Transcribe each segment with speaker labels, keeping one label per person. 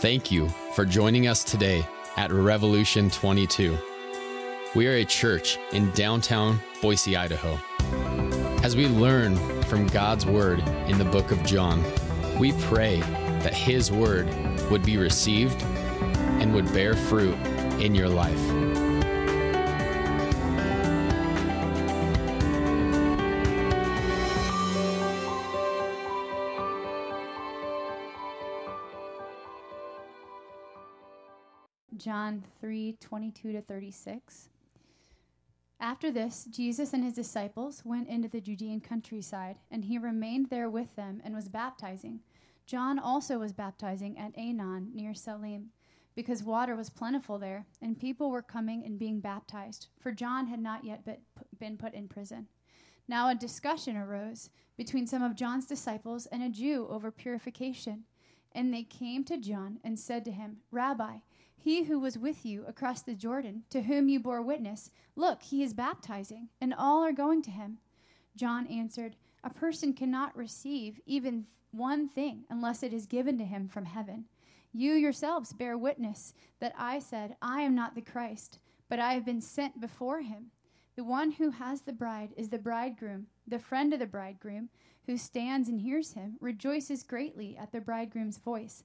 Speaker 1: Thank you for joining us today at Revolution 22. We are a church in downtown Boise, Idaho. As we learn from God's Word in the book of John, we pray that His Word would be received and would bear fruit in your life.
Speaker 2: 22 to 36. After this, Jesus and his disciples went into the Judean countryside, and he remained there with them and was baptizing. John also was baptizing at Aenon near Salim, because water was plentiful there, and people were coming and being baptized, for John had not yet been put in prison. Now a discussion arose between some of John's disciples and a Jew over purification. And they came to John and said to him, Rabbi, he who was with you across the Jordan, to whom you bore witness, look, he is baptizing, and all are going to him. John answered, A person cannot receive even one thing unless it is given to him from heaven. You yourselves bear witness that I said, I am not the Christ, but I have been sent before him. The one who has the bride is the bridegroom. The friend of the bridegroom, who stands and hears him, rejoices greatly at the bridegroom's voice.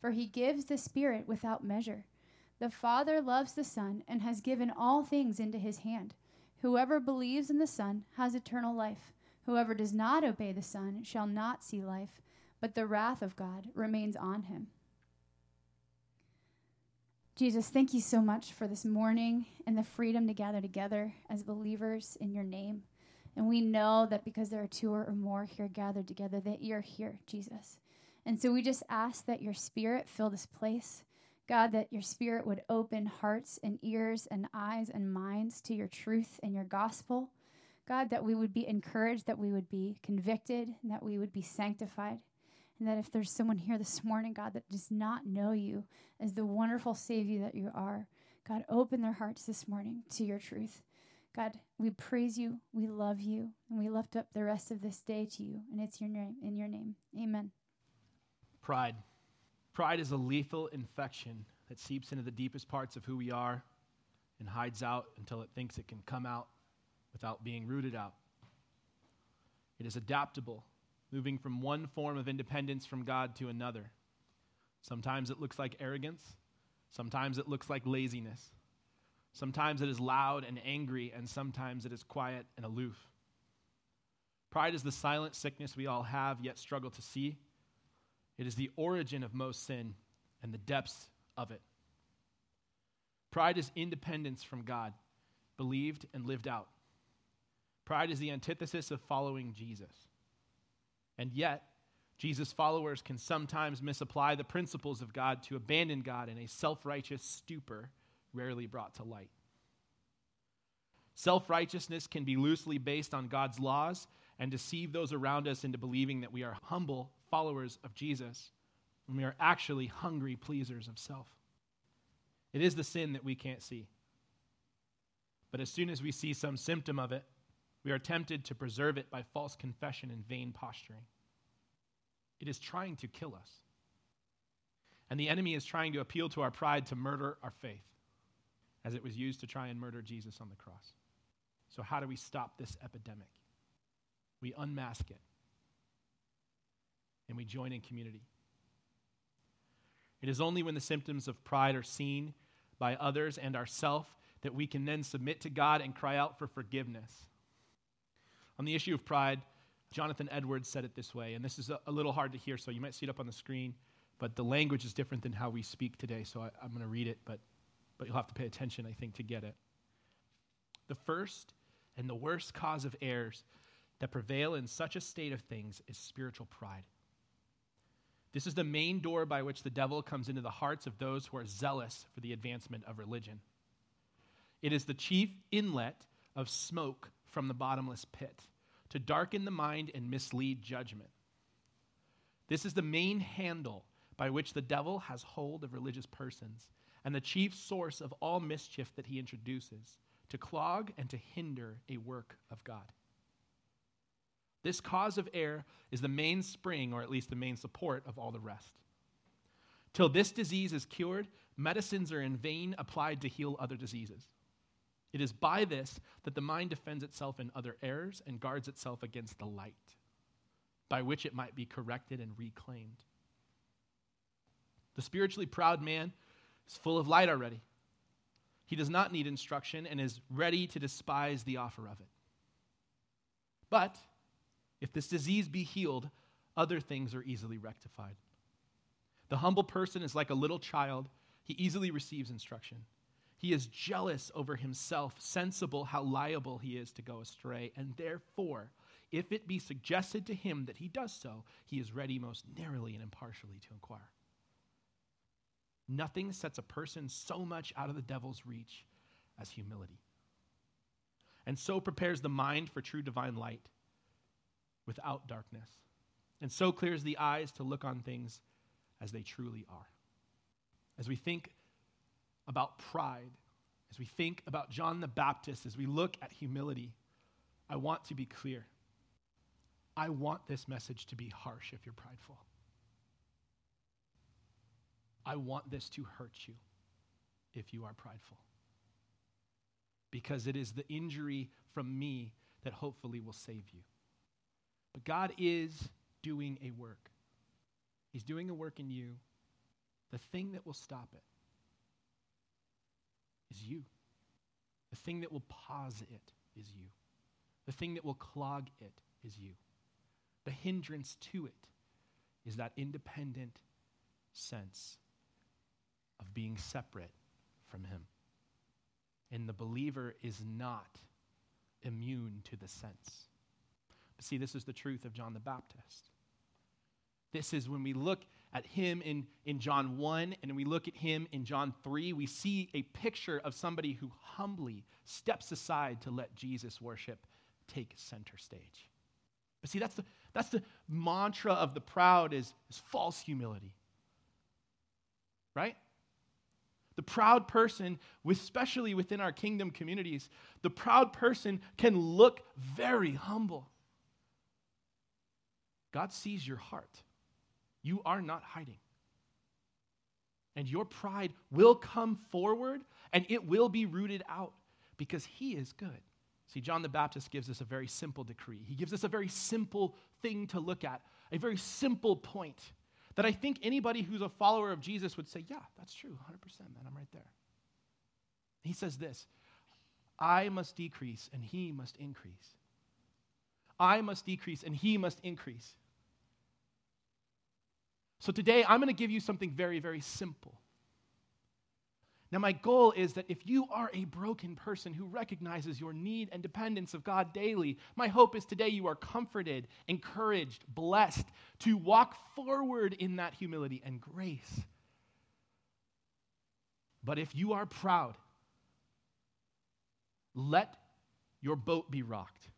Speaker 2: for he gives the Spirit without measure. The Father loves the Son and has given all things into his hand. Whoever believes in the Son has eternal life. Whoever does not obey the Son shall not see life, but the wrath of God remains on him. Jesus, thank you so much for this morning and the freedom to gather together as believers in your name. And we know that because there are two or more here gathered together, that you're here, Jesus. And so we just ask that your spirit fill this place. God, that your spirit would open hearts and ears and eyes and minds to your truth and your gospel. God, that we would be encouraged, that we would be convicted, and that we would be sanctified. And that if there's someone here this morning, God, that does not know you as the wonderful Savior that you are, God, open their hearts this morning to your truth. God, we praise you, we love you, and we lift up the rest of this day to you. And it's your name, in your name. Amen.
Speaker 3: Pride. Pride is a lethal infection that seeps into the deepest parts of who we are and hides out until it thinks it can come out without being rooted out. It is adaptable, moving from one form of independence from God to another. Sometimes it looks like arrogance, sometimes it looks like laziness. Sometimes it is loud and angry, and sometimes it is quiet and aloof. Pride is the silent sickness we all have, yet struggle to see. It is the origin of most sin and the depths of it. Pride is independence from God, believed and lived out. Pride is the antithesis of following Jesus. And yet, Jesus' followers can sometimes misapply the principles of God to abandon God in a self righteous stupor rarely brought to light. Self righteousness can be loosely based on God's laws and deceive those around us into believing that we are humble followers of Jesus when we are actually hungry pleasers of self. It is the sin that we can't see. But as soon as we see some symptom of it, we are tempted to preserve it by false confession and vain posturing. It is trying to kill us. And the enemy is trying to appeal to our pride to murder our faith, as it was used to try and murder Jesus on the cross. So, how do we stop this epidemic? We unmask it and we join in community. It is only when the symptoms of pride are seen by others and ourself that we can then submit to God and cry out for forgiveness. On the issue of pride, Jonathan Edwards said it this way, and this is a, a little hard to hear, so you might see it up on the screen, but the language is different than how we speak today, so I, I'm going to read it, but, but you'll have to pay attention, I think, to get it. The first and the worst cause of errors that prevail in such a state of things is spiritual pride. This is the main door by which the devil comes into the hearts of those who are zealous for the advancement of religion. It is the chief inlet of smoke from the bottomless pit to darken the mind and mislead judgment. This is the main handle by which the devil has hold of religious persons and the chief source of all mischief that he introduces to clog and to hinder a work of God. This cause of error is the main spring, or at least the main support, of all the rest. Till this disease is cured, medicines are in vain applied to heal other diseases. It is by this that the mind defends itself in other errors and guards itself against the light, by which it might be corrected and reclaimed. The spiritually proud man is full of light already. He does not need instruction and is ready to despise the offer of it. But if this disease be healed, other things are easily rectified. The humble person is like a little child, he easily receives instruction. He is jealous over himself, sensible how liable he is to go astray, and therefore, if it be suggested to him that he does so, he is ready most narrowly and impartially to inquire. Nothing sets a person so much out of the devil's reach as humility, and so prepares the mind for true divine light without darkness, and so clears the eyes to look on things as they truly are. As we think about pride, as we think about John the Baptist, as we look at humility, I want to be clear. I want this message to be harsh if you're prideful. I want this to hurt you if you are prideful. Because it is the injury from me that hopefully will save you. But God is doing a work. He's doing a work in you. The thing that will stop it is you. The thing that will pause it is you. The thing that will clog it is you. The hindrance to it is that independent sense of being separate from Him. And the believer is not immune to the sense. See, this is the truth of John the Baptist. This is when we look at him in, in John 1 and we look at him in John 3, we see a picture of somebody who humbly steps aside to let Jesus' worship take center stage. But see, that's the, that's the mantra of the proud is, is false humility. Right? The proud person, especially within our kingdom communities, the proud person can look very humble. God sees your heart. You are not hiding. And your pride will come forward and it will be rooted out because He is good. See, John the Baptist gives us a very simple decree. He gives us a very simple thing to look at, a very simple point that I think anybody who's a follower of Jesus would say, Yeah, that's true, 100%, man, I'm right there. He says this I must decrease and He must increase. I must decrease and he must increase. So today, I'm going to give you something very, very simple. Now, my goal is that if you are a broken person who recognizes your need and dependence of God daily, my hope is today you are comforted, encouraged, blessed to walk forward in that humility and grace. But if you are proud, let your boat be rocked.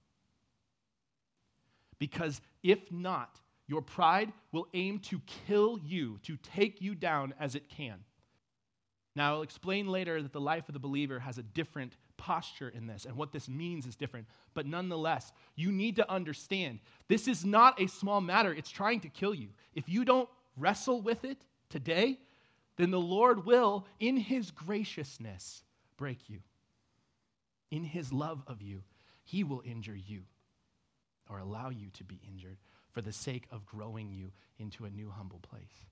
Speaker 3: Because if not, your pride will aim to kill you, to take you down as it can. Now, I'll explain later that the life of the believer has a different posture in this, and what this means is different. But nonetheless, you need to understand this is not a small matter. It's trying to kill you. If you don't wrestle with it today, then the Lord will, in His graciousness, break you. In His love of you, He will injure you or allow you to be injured for the sake of growing you into a new humble place.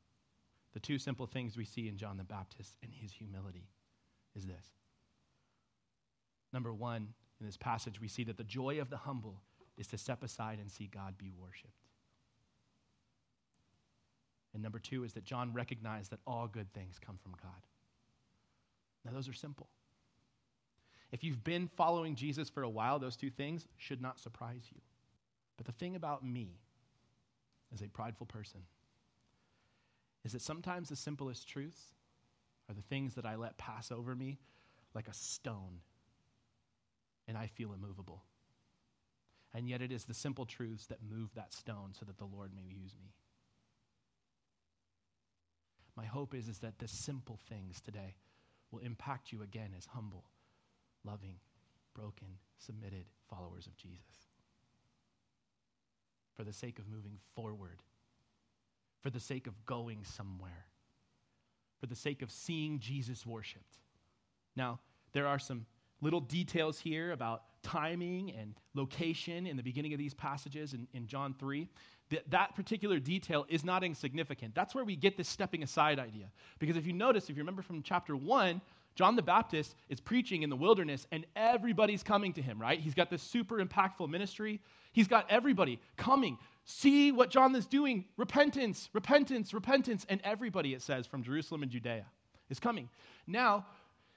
Speaker 3: The two simple things we see in John the Baptist and his humility is this. Number one, in this passage, we see that the joy of the humble is to step aside and see God be worshiped. And number two is that John recognized that all good things come from God. Now, those are simple. If you've been following Jesus for a while, those two things should not surprise you. But the thing about me as a prideful person is that sometimes the simplest truths are the things that I let pass over me like a stone, and I feel immovable. And yet it is the simple truths that move that stone so that the Lord may use me. My hope is, is that the simple things today will impact you again as humble, loving, broken, submitted followers of Jesus. For the sake of moving forward, for the sake of going somewhere, for the sake of seeing Jesus worshiped. Now, there are some little details here about timing and location in the beginning of these passages in, in John 3. That, that particular detail is not insignificant. That's where we get this stepping aside idea. Because if you notice, if you remember from chapter 1, John the Baptist is preaching in the wilderness and everybody's coming to him, right? He's got this super impactful ministry. He's got everybody coming. See what John is doing. Repentance, repentance, repentance. And everybody, it says, from Jerusalem and Judea is coming. Now,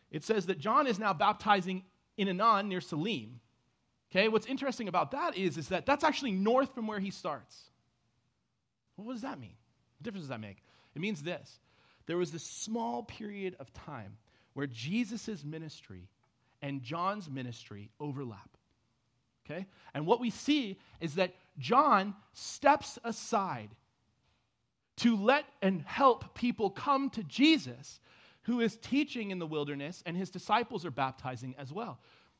Speaker 3: it says that John is now baptizing in Aenon near Salim. Okay, what's interesting about that is, is that that's actually north from where he starts. Well, what does that mean? What difference does that make? It means this there was this small period of time where Jesus' ministry and John's ministry overlap. Okay? And what we see is that John steps aside to let and help people come to Jesus who is teaching in the wilderness, and his disciples are baptizing as well.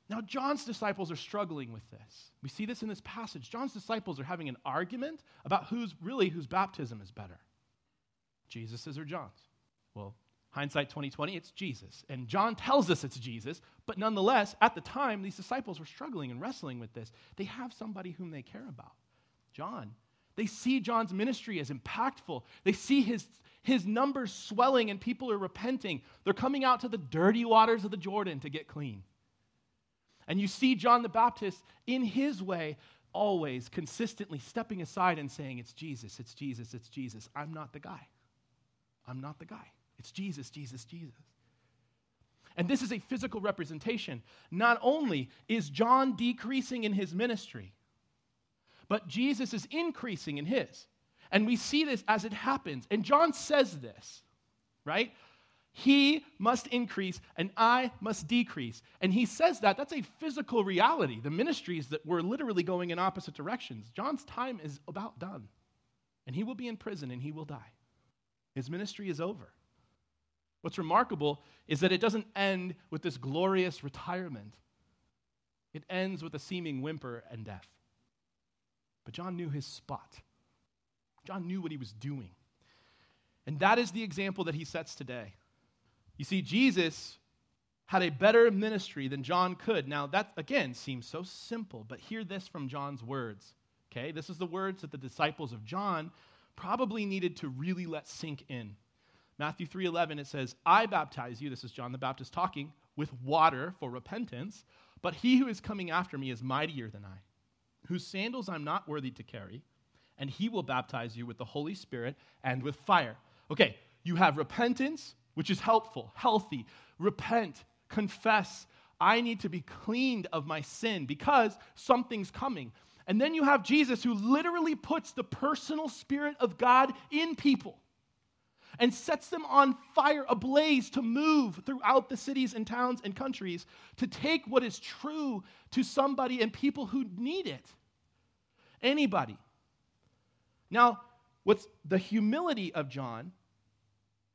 Speaker 3: Now, John's disciples are struggling with this. We see this in this passage. John's disciples are having an argument about who's really whose baptism is better Jesus's or John's. Well, hindsight 2020, it's Jesus. And John tells us it's Jesus, but nonetheless, at the time, these disciples were struggling and wrestling with this. They have somebody whom they care about John. They see John's ministry as impactful. They see his his numbers swelling and people are repenting. They're coming out to the dirty waters of the Jordan to get clean. And you see John the Baptist in his way, always consistently stepping aside and saying, It's Jesus, it's Jesus, it's Jesus. I'm not the guy. I'm not the guy. It's Jesus, Jesus, Jesus. And this is a physical representation. Not only is John decreasing in his ministry, but Jesus is increasing in his. And we see this as it happens. And John says this, right? He must increase and I must decrease. And he says that. That's a physical reality. The ministries that were literally going in opposite directions. John's time is about done. And he will be in prison and he will die. His ministry is over. What's remarkable is that it doesn't end with this glorious retirement, it ends with a seeming whimper and death. But John knew his spot. John knew what he was doing. And that is the example that he sets today. You see, Jesus had a better ministry than John could. Now, that again seems so simple, but hear this from John's words. Okay? This is the words that the disciples of John probably needed to really let sink in. Matthew 3:11 it says, "I baptize you, this is John the Baptist talking, with water for repentance, but he who is coming after me is mightier than I, whose sandals I'm not worthy to carry." and he will baptize you with the Holy Spirit and with fire. Okay, you have repentance, which is helpful, healthy. Repent, confess. I need to be cleaned of my sin because something's coming. And then you have Jesus who literally puts the personal Spirit of God in people and sets them on fire, ablaze to move throughout the cities and towns and countries to take what is true to somebody and people who need it. Anybody. Now, what's the humility of John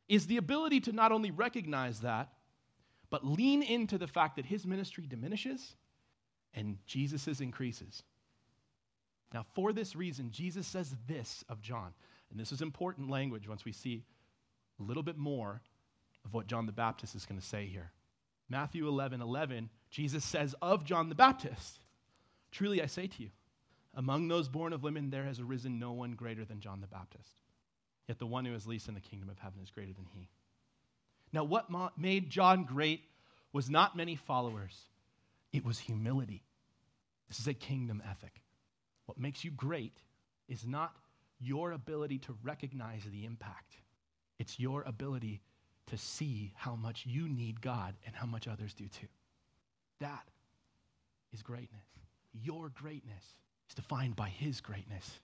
Speaker 3: is the ability to not only recognize that, but lean into the fact that his ministry diminishes and Jesus's increases. Now, for this reason, Jesus says this of John, and this is important language once we see a little bit more of what John the Baptist is going to say here. Matthew 11 11, Jesus says of John the Baptist, Truly I say to you, among those born of women, there has arisen no one greater than John the Baptist. Yet the one who is least in the kingdom of heaven is greater than he. Now, what made John great was not many followers, it was humility. This is a kingdom ethic. What makes you great is not your ability to recognize the impact, it's your ability to see how much you need God and how much others do too. That is greatness. Your greatness is defined by his greatness.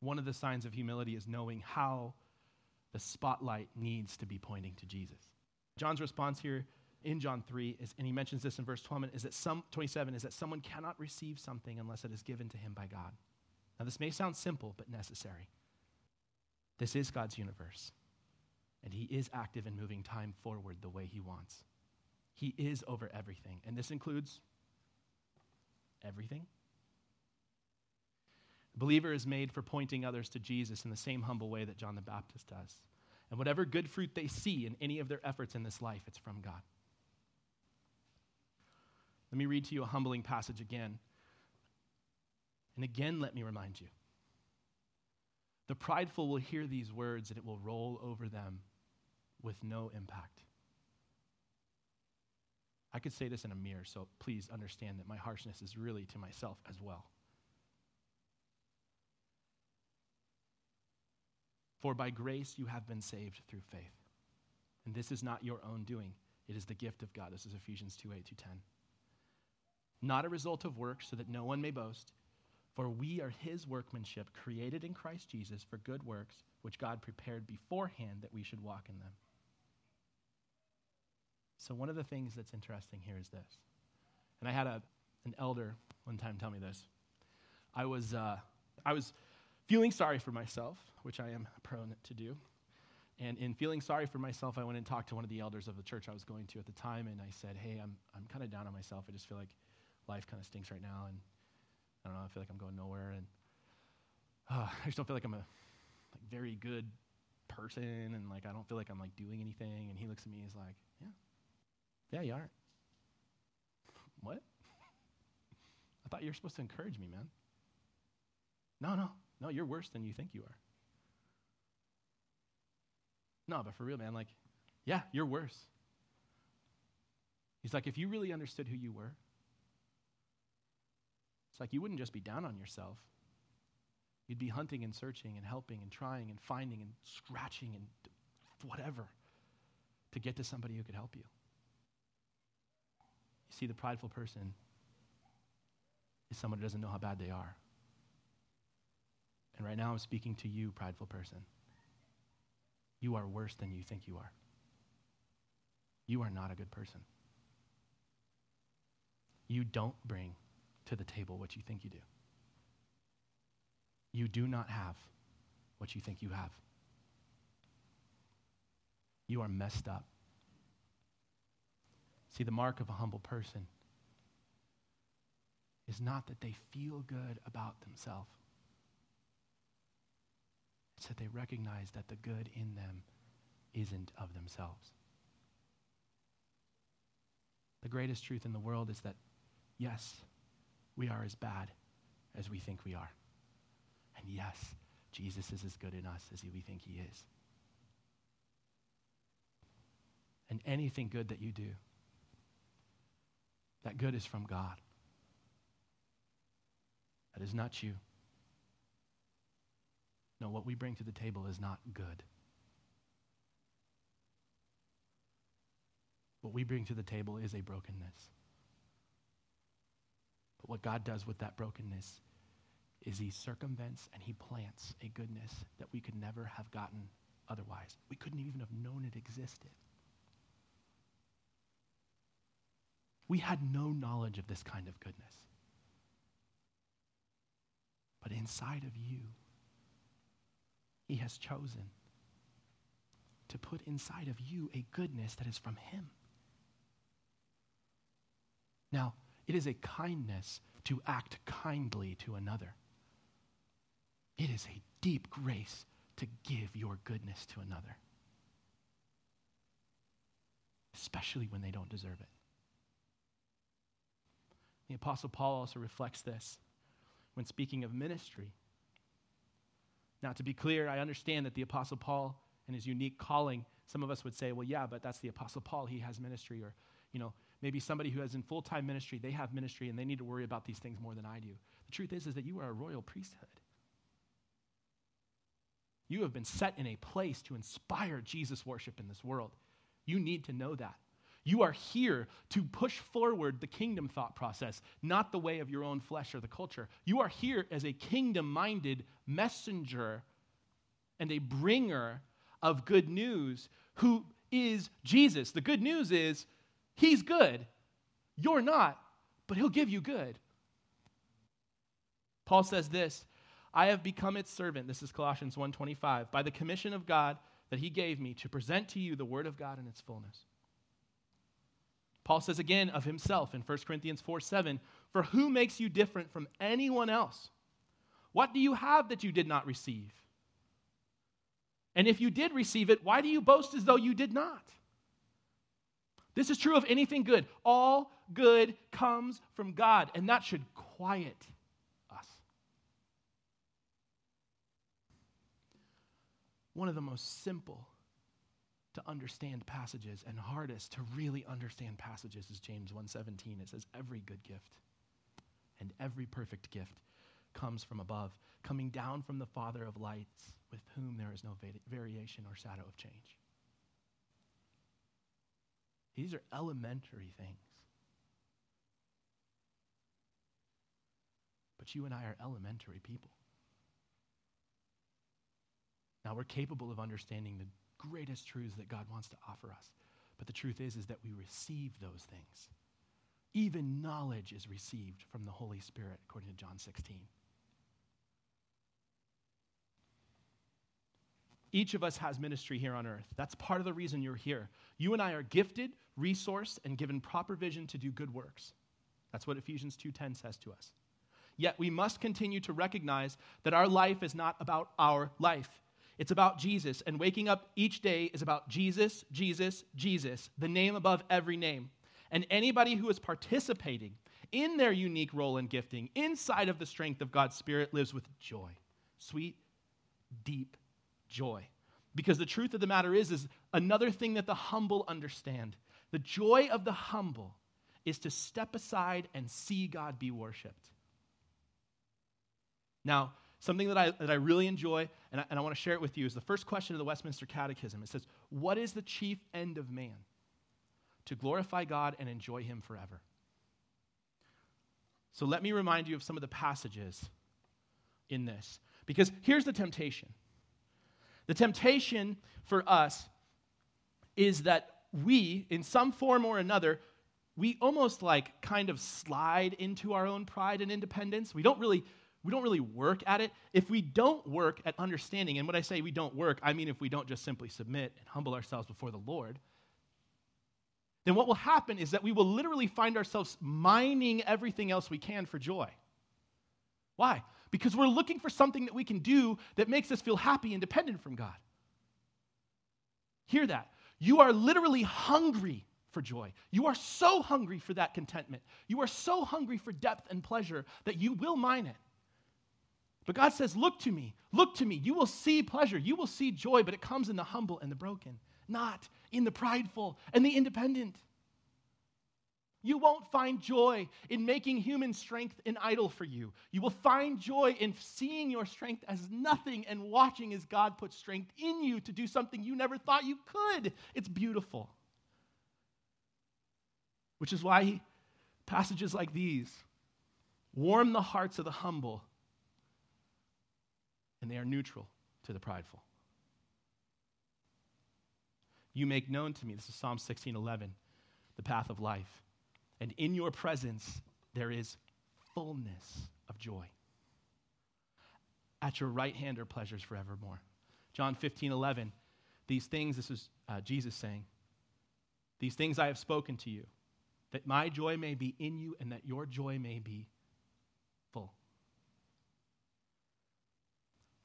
Speaker 3: One of the signs of humility is knowing how The spotlight needs to be pointing to Jesus. John's response here in John 3 is, and he mentions this in verse 12, is that some, 27 is that someone cannot receive something unless it is given to him by God. Now, this may sound simple, but necessary. This is God's universe, and he is active in moving time forward the way he wants. He is over everything, and this includes everything. The believer is made for pointing others to Jesus in the same humble way that John the Baptist does. And whatever good fruit they see in any of their efforts in this life, it's from God. Let me read to you a humbling passage again. And again, let me remind you the prideful will hear these words and it will roll over them with no impact. I could say this in a mirror, so please understand that my harshness is really to myself as well. For by grace you have been saved through faith. And this is not your own doing, it is the gift of God. This is Ephesians 2 8 to 10. Not a result of works, so that no one may boast. For we are his workmanship, created in Christ Jesus for good works, which God prepared beforehand that we should walk in them. So, one of the things that's interesting here is this. And I had a, an elder one time tell me this. I was, uh, I was feeling sorry for myself, which I am prone to do. And in feeling sorry for myself, I went and talked to one of the elders of the church I was going to at the time, and I said, Hey, I'm, I'm kind of down on myself. I just feel like life kind of stinks right now, and I don't know, I feel like I'm going nowhere, and uh, I just don't feel like I'm a like, very good person, and like I don't feel like I'm like doing anything. And he looks at me, he's like, Yeah, yeah, you aren't. what? I thought you were supposed to encourage me, man. No, no, no, you're worse than you think you are. No, but for real, man, like, yeah, you're worse. He's like, if you really understood who you were, it's like you wouldn't just be down on yourself. You'd be hunting and searching and helping and trying and finding and scratching and whatever to get to somebody who could help you. You see, the prideful person is someone who doesn't know how bad they are. And right now I'm speaking to you, prideful person. You are worse than you think you are. You are not a good person. You don't bring to the table what you think you do. You do not have what you think you have. You are messed up. See, the mark of a humble person is not that they feel good about themselves. It's that they recognize that the good in them isn't of themselves. The greatest truth in the world is that, yes, we are as bad as we think we are. And yes, Jesus is as good in us as we think he is. And anything good that you do, that good is from God. That is not you. No, what we bring to the table is not good. What we bring to the table is a brokenness. But what God does with that brokenness is he circumvents and he plants a goodness that we could never have gotten otherwise. We couldn't even have known it existed. We had no knowledge of this kind of goodness. But inside of you, he has chosen to put inside of you a goodness that is from him. Now, it is a kindness to act kindly to another. It is a deep grace to give your goodness to another, especially when they don't deserve it. The Apostle Paul also reflects this when speaking of ministry. Now, to be clear, I understand that the Apostle Paul and his unique calling, some of us would say, well, yeah, but that's the Apostle Paul. He has ministry. Or, you know, maybe somebody who has in full time ministry, they have ministry and they need to worry about these things more than I do. The truth is, is that you are a royal priesthood. You have been set in a place to inspire Jesus worship in this world. You need to know that. You are here to push forward the kingdom thought process, not the way of your own flesh or the culture. You are here as a kingdom minded messenger and a bringer of good news who is Jesus. The good news is he's good. You're not, but he'll give you good. Paul says this, I have become its servant, this is Colossians 1:25, by the commission of God that he gave me to present to you the word of God in its fullness. Paul says again of himself in 1 Corinthians 4 7, For who makes you different from anyone else? What do you have that you did not receive? And if you did receive it, why do you boast as though you did not? This is true of anything good. All good comes from God, and that should quiet us. One of the most simple to understand passages and hardest to really understand passages is James 1:17. It says every good gift and every perfect gift comes from above, coming down from the Father of lights, with whom there is no variation or shadow of change. These are elementary things. But you and I are elementary people. Now we're capable of understanding the greatest truths that God wants to offer us. But the truth is is that we receive those things. Even knowledge is received from the Holy Spirit according to John 16. Each of us has ministry here on earth. That's part of the reason you're here. You and I are gifted, resourced, and given proper vision to do good works. That's what Ephesians 2:10 says to us. Yet we must continue to recognize that our life is not about our life. It's about Jesus, and waking up each day is about Jesus, Jesus, Jesus, the name above every name. And anybody who is participating in their unique role and gifting inside of the strength of God's Spirit lives with joy, sweet, deep joy. Because the truth of the matter is, is another thing that the humble understand. The joy of the humble is to step aside and see God be worshiped. Now, something that I, that I really enjoy, and I, and I want to share it with you, is the first question of the Westminster Catechism. It says, What is the chief end of man? To glorify God and enjoy Him forever. So let me remind you of some of the passages in this. Because here's the temptation the temptation for us is that we, in some form or another, we almost like kind of slide into our own pride and independence. We don't really we don't really work at it. If we don't work at understanding, and when I say we don't work, I mean if we don't just simply submit and humble ourselves before the Lord, then what will happen is that we will literally find ourselves mining everything else we can for joy. Why? Because we're looking for something that we can do that makes us feel happy and dependent from God. Hear that. You are literally hungry for joy. You are so hungry for that contentment. You are so hungry for depth and pleasure that you will mine it. But God says, Look to me, look to me. You will see pleasure, you will see joy, but it comes in the humble and the broken, not in the prideful and the independent. You won't find joy in making human strength an idol for you. You will find joy in seeing your strength as nothing and watching as God puts strength in you to do something you never thought you could. It's beautiful. Which is why passages like these warm the hearts of the humble and they are neutral to the prideful. You make known to me, this is Psalm 16 11, the path of life. And in your presence, there is fullness of joy. At your right hand are pleasures forevermore. John 15 11, these things, this is uh, Jesus saying, these things I have spoken to you, that my joy may be in you and that your joy may be full.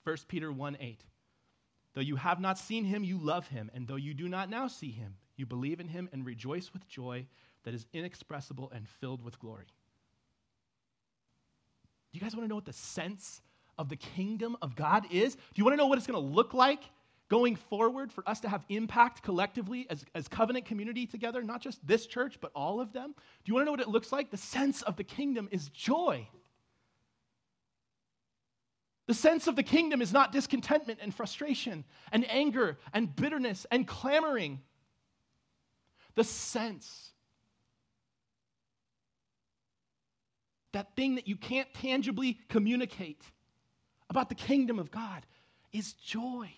Speaker 3: 1 Peter 1 8. Though you have not seen him, you love him. And though you do not now see him, you believe in him and rejoice with joy that is inexpressible and filled with glory. Do you guys want to know what the sense of the kingdom of God is? Do you want to know what it's going to look like going forward for us to have impact collectively as, as covenant community together? Not just this church, but all of them? Do you want to know what it looks like? The sense of the kingdom is joy. The sense of the kingdom is not discontentment and frustration and anger and bitterness and clamoring. The sense, that thing that you can't tangibly communicate about the kingdom of God, is joy.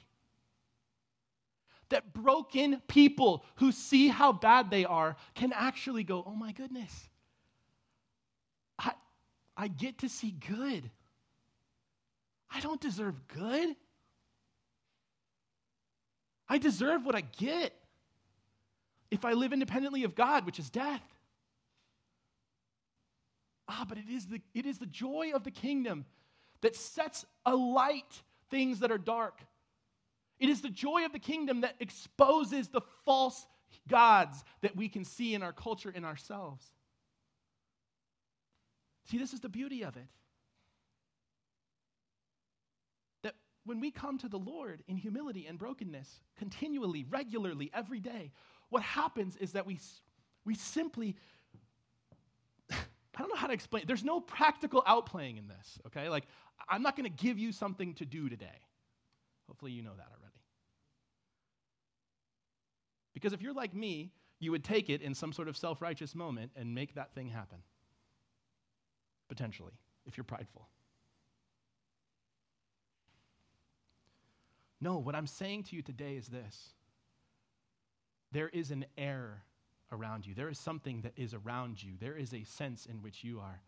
Speaker 3: that broken people who see how bad they are can actually go, oh my goodness, I, I get to see good. I don't deserve good. I deserve what I get if I live independently of God, which is death. Ah, but it is the, it is the joy of the kingdom that sets alight things that are dark. It is the joy of the kingdom that exposes the false gods that we can see in our culture in ourselves. See, this is the beauty of it. That when we come to the Lord in humility and brokenness, continually, regularly, every day, what happens is that we, we simply I don't know how to explain. There's no practical outplaying in this, okay? Like, I'm not going to give you something to do today. Hopefully, you know that already. Because if you're like me, you would take it in some sort of self righteous moment and make that thing happen. Potentially, if you're prideful. No, what I'm saying to you today is this there is an air around you. There is something that is around you. There is a sense in which you are.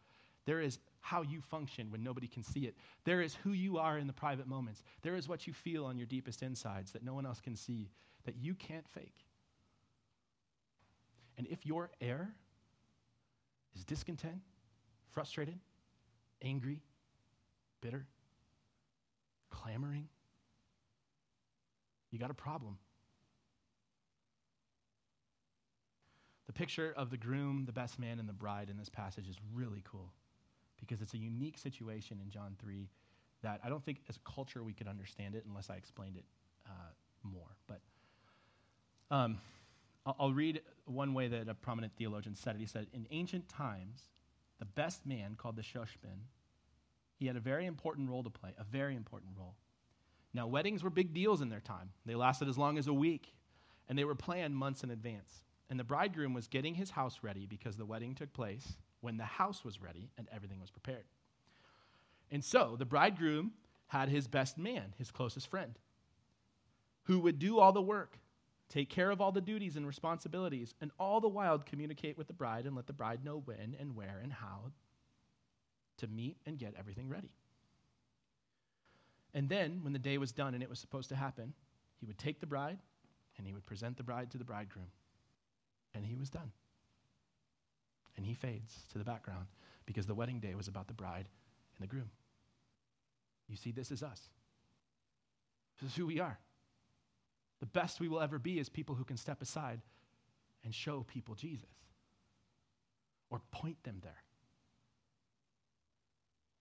Speaker 3: There is how you function when nobody can see it. There is who you are in the private moments. There is what you feel on your deepest insides that no one else can see, that you can't fake. And if your air is discontent, frustrated, angry, bitter, clamoring, you got a problem. Picture of the groom, the best man, and the bride in this passage is really cool because it's a unique situation in John 3 that I don't think as a culture we could understand it unless I explained it uh, more. But um, I'll, I'll read one way that a prominent theologian said it. He said, In ancient times, the best man, called the Shushban, he had a very important role to play, a very important role. Now, weddings were big deals in their time. They lasted as long as a week, and they were planned months in advance. And the bridegroom was getting his house ready because the wedding took place when the house was ready and everything was prepared. And so the bridegroom had his best man, his closest friend, who would do all the work, take care of all the duties and responsibilities, and all the while communicate with the bride and let the bride know when and where and how to meet and get everything ready. And then, when the day was done and it was supposed to happen, he would take the bride and he would present the bride to the bridegroom and he was done. And he fades to the background because the wedding day was about the bride and the groom. You see, this is us. This is who we are. The best we will ever be is people who can step aside and show people Jesus or point them there.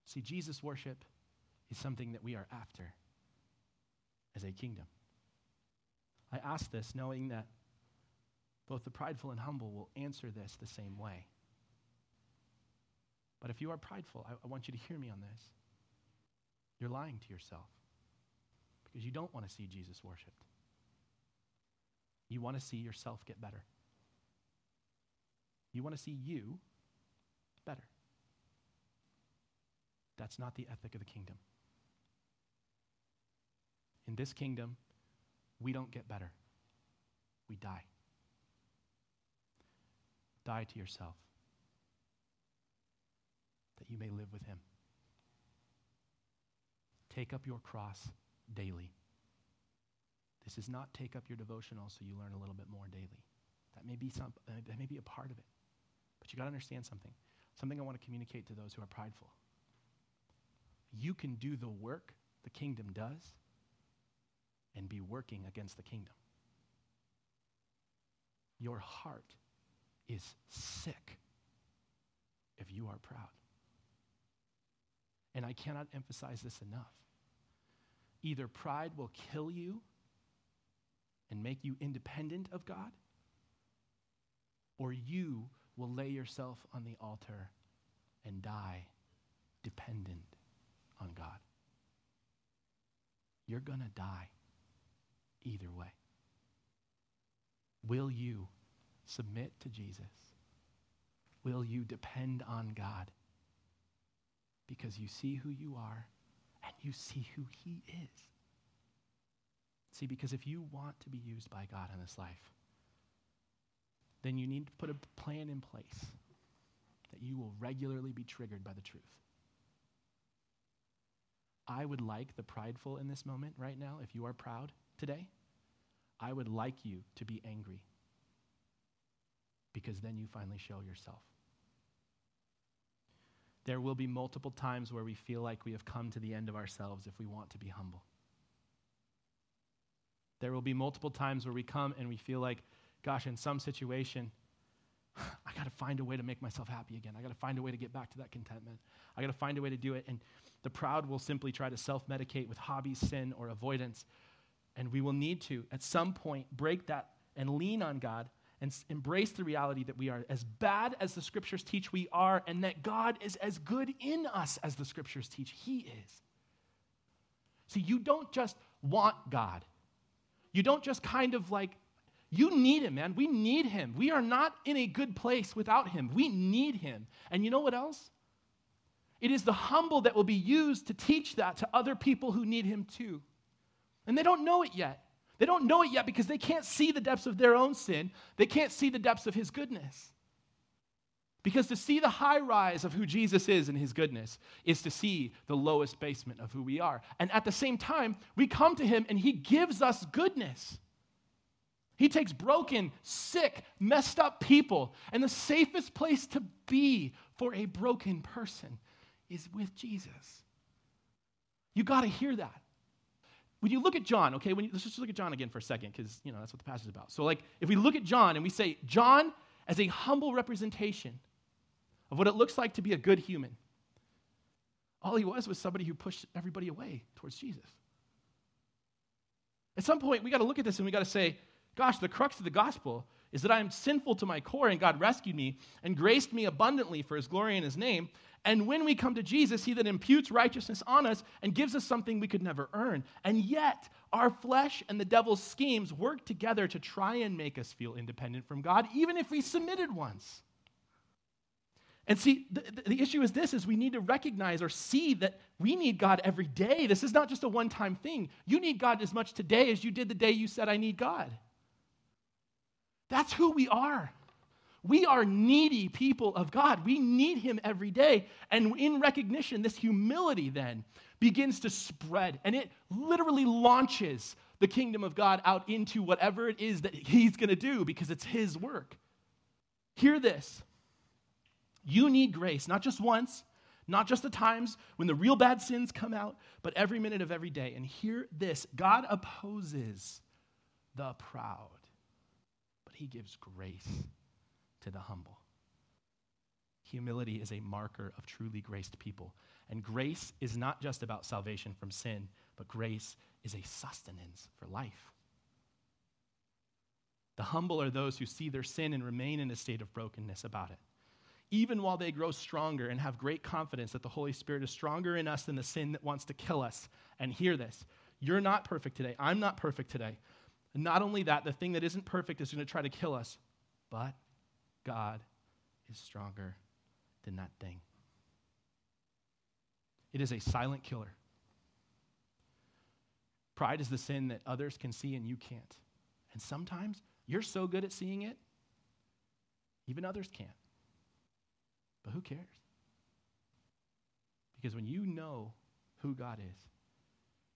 Speaker 3: See, Jesus worship is something that we are after as a kingdom. I ask this knowing that both the prideful and humble will answer this the same way. But if you are prideful, I, I want you to hear me on this. You're lying to yourself because you don't want to see Jesus worshiped. You want to see yourself get better. You want to see you better. That's not the ethic of the kingdom. In this kingdom, we don't get better, we die. Die to yourself that you may live with him. Take up your cross daily. This is not take up your devotional so you learn a little bit more daily. That may be some that may be a part of it. But you got to understand something. Something I want to communicate to those who are prideful. You can do the work the kingdom does and be working against the kingdom. Your heart is sick if you are proud. And I cannot emphasize this enough. Either pride will kill you and make you independent of God, or you will lay yourself on the altar and die dependent on God. You're going to die either way. Will you submit to Jesus? Will you depend on God? Because you see who you are and you see who He is. See, because if you want to be used by God in this life, then you need to put a plan in place that you will regularly be triggered by the truth. I would like the prideful in this moment right now, if you are proud today, I would like you to be angry because then you finally show yourself. There will be multiple times where we feel like we have come to the end of ourselves if we want to be humble. There will be multiple times where we come and we feel like, gosh, in some situation, I got to find a way to make myself happy again. I got to find a way to get back to that contentment. I got to find a way to do it. And the proud will simply try to self medicate with hobbies, sin, or avoidance. And we will need to, at some point, break that and lean on God and embrace the reality that we are as bad as the scriptures teach we are, and that God is as good in us as the scriptures teach He is. See, you don't just want God, you don't just kind of like you need him, man. We need him. We are not in a good place without him. We need him. And you know what else? It is the humble that will be used to teach that to other people who need him too. And they don't know it yet. They don't know it yet because they can't see the depths of their own sin. They can't see the depths of his goodness. Because to see the high rise of who Jesus is and his goodness is to see the lowest basement of who we are. And at the same time, we come to him and he gives us goodness. He takes broken, sick, messed up people, and the safest place to be for a broken person is with Jesus. You got to hear that. When you look at John, okay, when you, let's just look at John again for a second, because you know that's what the passage is about. So, like, if we look at John and we say John as a humble representation of what it looks like to be a good human, all he was was somebody who pushed everybody away towards Jesus. At some point, we got to look at this and we got to say, Gosh, the crux of the gospel is that I am sinful to my core and God rescued me and graced me abundantly for his glory and his name. And when we come to Jesus, he then imputes righteousness on us and gives us something we could never earn. And yet, our flesh and the devil's schemes work together to try and make us feel independent from God, even if we submitted once. And see, the, the, issue is this is we need to recognize or see that we need God every day. This is not just a one-time thing. You need God as much today as you did the day you said I need God. That's who we are. We are needy people of God. We need Him every day. And in recognition, this humility then begins to spread and it literally launches the kingdom of God out into whatever it is that He's going to do because it's His work. Hear this you need grace, not just once, not just the times when the real bad sins come out, but every minute of every day. And hear this God opposes the proud but he gives grace to the humble. Humility is a marker of truly graced people. And grace is not just about salvation from sin, but grace is a sustenance for life. The humble are those who see their sin and remain in a state of brokenness about it. Even while they grow stronger and have great confidence that the Holy Spirit is stronger in us than the sin that wants to kill us. And hear this you're not perfect today. I'm not perfect today. And not only that, the thing that isn't perfect is going to try to kill us, but God is stronger than that thing. It is a silent killer. Pride is the sin that others can see and you can't. And sometimes you're so good at seeing it, even others can't. But who cares? Because when you know who God is,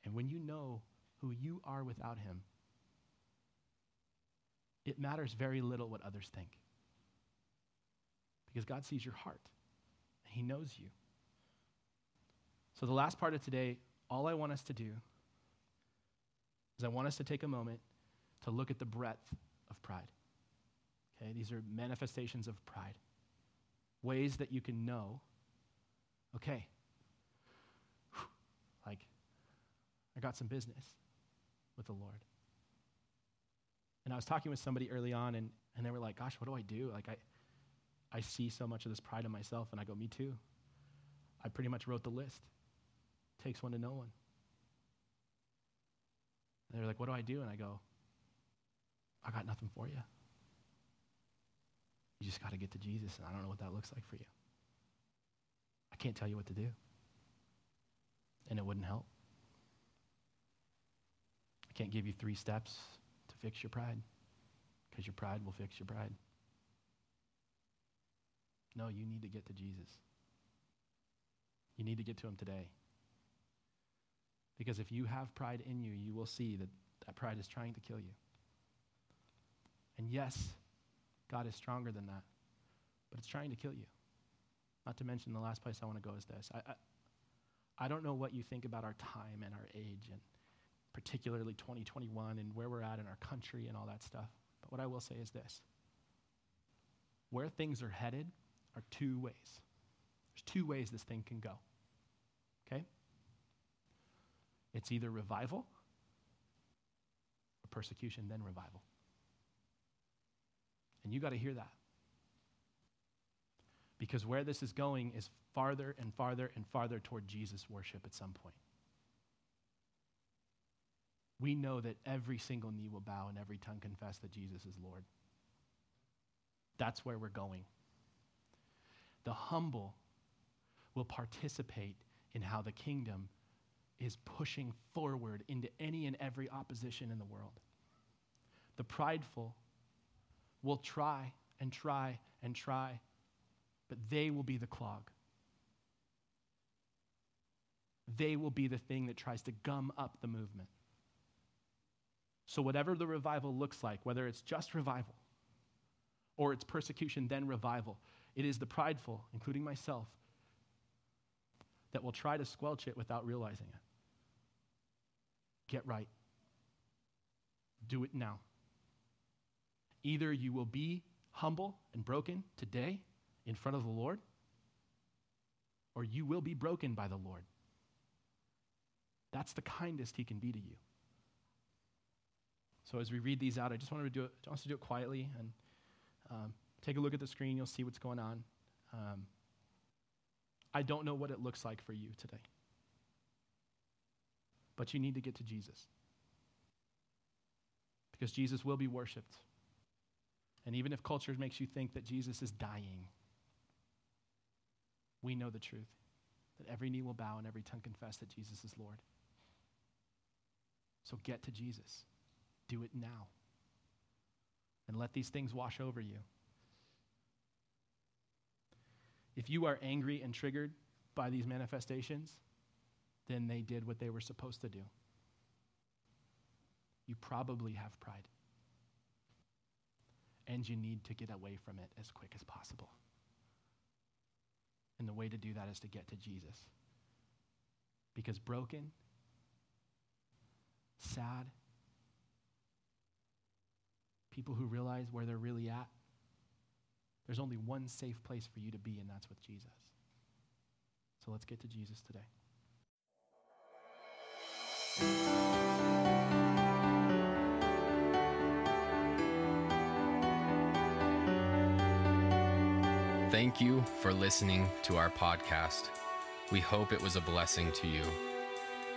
Speaker 3: and when you know who you are without Him, it matters very little what others think. Because God sees your heart, and He knows you. So, the last part of today, all I want us to do is I want us to take a moment to look at the breadth of pride. Okay, these are manifestations of pride, ways that you can know, okay, like, I got some business with the Lord. And I was talking with somebody early on, and, and they were like, Gosh, what do I do? Like, I, I see so much of this pride in myself. And I go, Me too. I pretty much wrote the list. Takes one to know one. And they're like, What do I do? And I go, I got nothing for you. You just got to get to Jesus, and I don't know what that looks like for you. I can't tell you what to do. And it wouldn't help. I can't give you three steps to fix your pride because your pride will fix your pride. No, you need to get to Jesus. You need to get to him today. Because if you have pride in you, you will see that that pride is trying to kill you. And yes, God is stronger than that, but it's trying to kill you. Not to mention, the last place I want to go is this. I, I, I don't know what you think about our time and our age, and particularly 2021 and where we're at in our country and all that stuff. But what I will say is this where things are headed are two ways. There's two ways this thing can go. Okay? It's either revival or persecution, then revival. And you got to hear that. Because where this is going is farther and farther and farther toward Jesus worship at some point. We know that every single knee will bow and every tongue confess that Jesus is Lord. That's where we're going. The humble will participate in how the kingdom is pushing forward into any and every opposition in the world. The prideful will try and try and try, but they will be the clog. They will be the thing that tries to gum up the movement. So, whatever the revival looks like, whether it's just revival or it's persecution, then revival, it is the prideful, including myself, that will try to squelch it without realizing it. Get right. Do it now. Either you will be humble and broken today in front of the Lord, or you will be broken by the Lord. That's the kindest he can be to you. So as we read these out, I just wanted to do it, I want to do it quietly and um, take a look at the screen. You'll see what's going on. Um, I don't know what it looks like for you today, but you need to get to Jesus because Jesus will be worshiped. And even if culture makes you think that Jesus is dying, we know the truth that every knee will bow and every tongue confess that Jesus is Lord. So get to Jesus. Do it now. And let these things wash over you. If you are angry and triggered by these manifestations, then they did what they were supposed to do. You probably have pride. And you need to get away from it as quick as possible. And the way to do that is to get to Jesus. Because broken, sad, people who realize where they're really at, there's only one safe place for you to be, and that's with Jesus. So let's get to Jesus today.
Speaker 1: Thank you for listening to our podcast. We hope it was a blessing to you.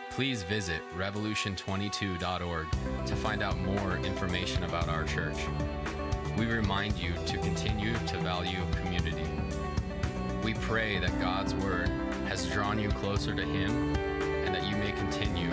Speaker 1: Please visit revolution22.org to find out more information about our church. We remind you to continue to value community. We pray that God's Word has drawn you closer to Him and that you may continue